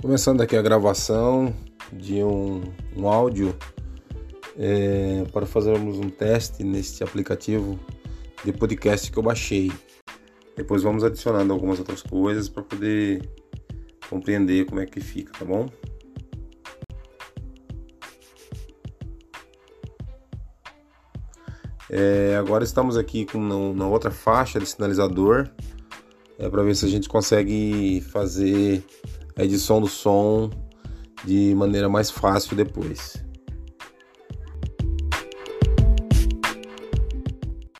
Começando aqui a gravação de um, um áudio é, para fazermos um teste neste aplicativo de podcast que eu baixei. Depois vamos adicionando algumas outras coisas para poder compreender como é que fica, tá bom? É, agora estamos aqui com na outra faixa de sinalizador é, para ver se a gente consegue fazer edição do som de maneira mais fácil depois.